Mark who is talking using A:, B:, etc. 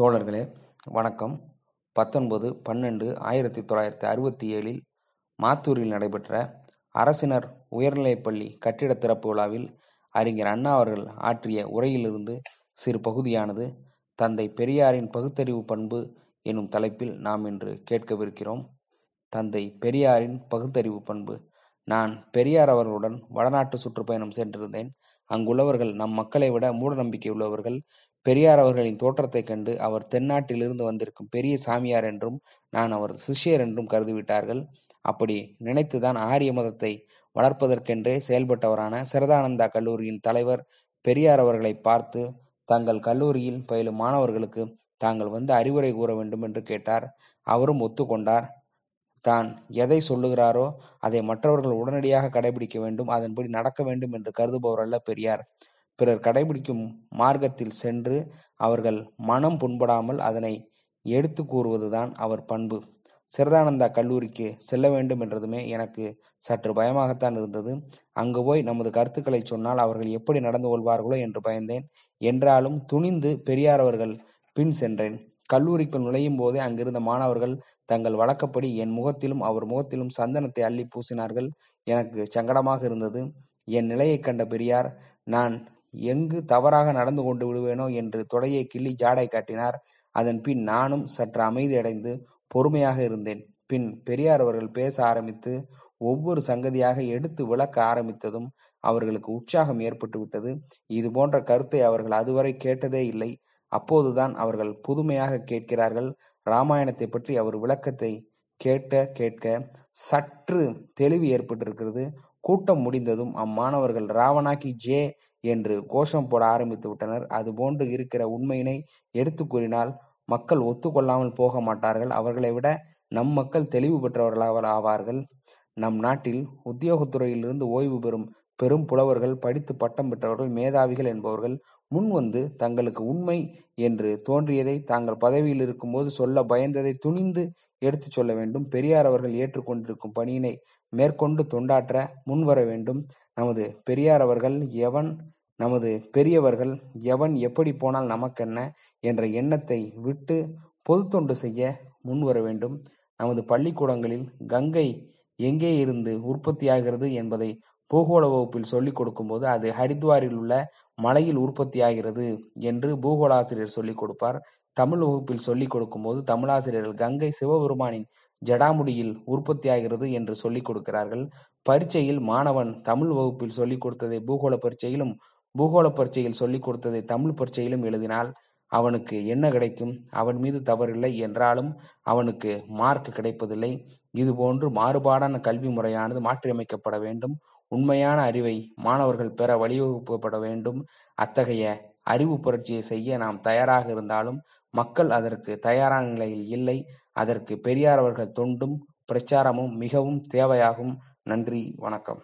A: தோழர்களே வணக்கம். பத்தொன்பது பன்னெண்டு ஆயிரத்தி தொள்ளாயிரத்தி அறுபத்தி ஏழில் மாத்தூரில் நடைபெற்ற அரசினர் உயர்நிலைப்பள்ளி கட்டிட திறப்பு விழாவில் அறிஞர் அண்ணா அவர்கள் ஆற்றிய உரையிலிருந்து சிறு பகுதியானது தந்தை பெரியாரின் பகுத்தறிவு பண்பு எனும் தலைப்பில் நாம் இன்று கேட்கவிருக்கிறோம். தந்தை பெரியாரின் பகுத்தறிவு பண்பு. நான் பெரியார் அவர்களுடன் வடநாட்டு சுற்றுப்பயணம் சென்றிருந்தேன். அங்குள்ளவர்கள் நம் மக்களை விட மூட நம்பிக்கை உள்ளவர்கள். பெரியார் அவர்களின் தோற்றத்தைக் கண்டு அவர் தென்னாட்டிலிருந்து வந்திருக்கும் பெரிய சாமியார் என்றும் நான் அவரது சிஷ்யர் என்றும் கருதிவிட்டார்கள். அப்படி நினைத்துதான் ஆரிய மதத்தை வளர்ப்பதற்கென்றே செயல்பட்டவரான சிரதானந்தா கல்லூரியின் தலைவர் பெரியார் அவர்களை பார்த்து தங்கள் கல்லூரியில் பயிலும் மாணவர்களுக்கு தாங்கள் வந்து அறிவுரை கூற வேண்டும் என்று கேட்டார். அவரும் ஒத்துக்கொண்டார். தான் எதை சொல்லுகிறாரோ அதை மற்றவர்கள் உடனடியாக கடைபிடிக்க வேண்டும் அதன்படி நடக்க வேண்டும் என்று கருதுபவர் அல்ல பெரியார். பிறர் கடைபிடிக்கும் மார்க்கத்தில் சென்று அவர்கள் மனம் புண்படாமல் அதனை எடுத்து கூறுவதுதான் அவர் பண்பு. சிறதானந்தா கல்லூரிக்கு செல்ல வேண்டும் என்றதுமே எனக்கு சற்று பயமாகத்தான் இருந்தது. அங்கு போய் நமது கருத்துக்களை சொன்னால் அவர்கள் எப்படி நடந்து கொள்வார்களோ என்று பயந்தேன். என்றாலும் துணிந்து பெரியார் அவர்கள் பின் சென்றேன். கல்லூரிக்குள் நுழையும் போதே அங்கிருந்த மாணவர்கள் தங்கள் வழக்கப்படி என் முகத்திலும் அவர் முகத்திலும் சந்தனத்தை அள்ளி பூசினார்கள். எனக்கு சங்கடமாக இருந்தது. என் நிலையை கண்ட பெரியார் நான் எங்கு தவறாக நடந்து கொண்டு விடுவேனோ என்று தொடையை கிள்ளி ஜாடை காட்டினார். அதன் பின் நானும் சற்று அமைதியடைந்து பொறுமையாக இருந்தேன். பின் பெரியார் அவர்கள் பேச ஆரம்பித்து ஒவ்வொரு சங்கதியாக எடுத்து விளக்க ஆரம்பித்ததும் அவர்களுக்கு உற்சாகம் ஏற்பட்டு விட்டது. இது போன்ற கருத்தை அவர்கள் அதுவரை கேட்டதே இல்லை. அப்போதுதான் அவர்கள் புதுமையாக கேட்கிறார்கள். ராமாயணத்தை பற்றி அவர் விளக்கத்தை கேட்க கேட்க சற்று தெளிவு ஏற்பட்டிருக்கிறது. கூட்டம் முடிந்ததும் அம்மாணவர்கள் ராவணாக்கி ஜே என்று கோஷம் போட ஆரம்பித்து விட்டனர். அதுபோன்று இருக்கிற உண்மையினை எடுத்து கூறினால் மக்கள் ஒத்துக்கொள்ளாமல் போக மாட்டார்கள். அவர்களை விட நம் மக்கள் தெளிவு பெற்றவர்களாக ஆவார்கள். நம் நாட்டில் உத்தியோகத்துறையிலிருந்து ஓய்வு பெறும் பெரும் புலவர்கள் படித்து பட்டம் பெற்றவர்கள் மேதாவிகள் என்பவர்கள் முன் வந்து தங்களுக்கு உண்மை என்று தோன்றியதை தாங்கள் பதவியில் இருக்கும்போது சொல்ல பயந்ததை துணிந்து எடுத்துச் சொல்ல வேண்டும். பெரியார் அவர்கள் ஏற்றுக்கொண்டிருக்கும் பணியினை மேற்கொண்டு தொண்டாற்ற முன்வர வேண்டும். நமது பெரியார் அவர்கள் எவன் நமது பெரியவர்கள் எவன் எப்படி போனால் நமக்கென்ன என்ற எண்ணத்தை விட்டு பொது தொண்டு செய்ய முன்வர வேண்டும். நமது பள்ளிக்கூடங்களில் கங்கை எங்கே இருந்து உற்பத்தியாகிறது என்பதை பூகோள வகுப்பில் சொல்லிக் கொடுக்கும்போது அது ஹரித்வாரில் உள்ள மலையில் உற்பத்தியாகிறது என்று பூகோள ஆசிரியர் சொல்லிக் கொடுப்பார். தமிழ் வகுப்பில் சொல்லிக் கொடுக்கும்போது தமிழாசிரியர்கள் கங்கை சிவபெருமானின் ஜடாமுடியில் உற்பத்தியாகிறது என்று சொல்லிக் கொடுக்கிறார்கள். பரீட்சையில் மாணவன் தமிழ் வகுப்பில் சொல்லிக் கொடுத்ததை பூகோள பரீட்சையிலும் பூகோள பரீட்சையில் சொல்லிக் கொடுத்ததை தமிழ் பரீட்சையிலும் எழுதினால் அவனுக்கு என்ன கிடைக்கும்? அவன் மீது தவறில்லை என்றாலும் அவனுக்கு மார்க் கிடைப்பதில்லை. இதுபோன்று மாறுபாடான கல்வி முறையானது மாற்றியமைக்கப்பட வேண்டும். உண்மையான அறிவை மாணவர்கள் பெற வழிவகுக்கப்பட வேண்டும். அத்தகைய அறிவு புரட்சியை செய்ய நாம் தயாராக இருந்தாலும் மக்கள் அதற்கு தயாரான நிலையில் இல்லை. அதற்கு பெரியார் அவர்கள் தொண்டும் பிரச்சாரமும் மிகவும் தேவையாகும். நன்றி வணக்கம்.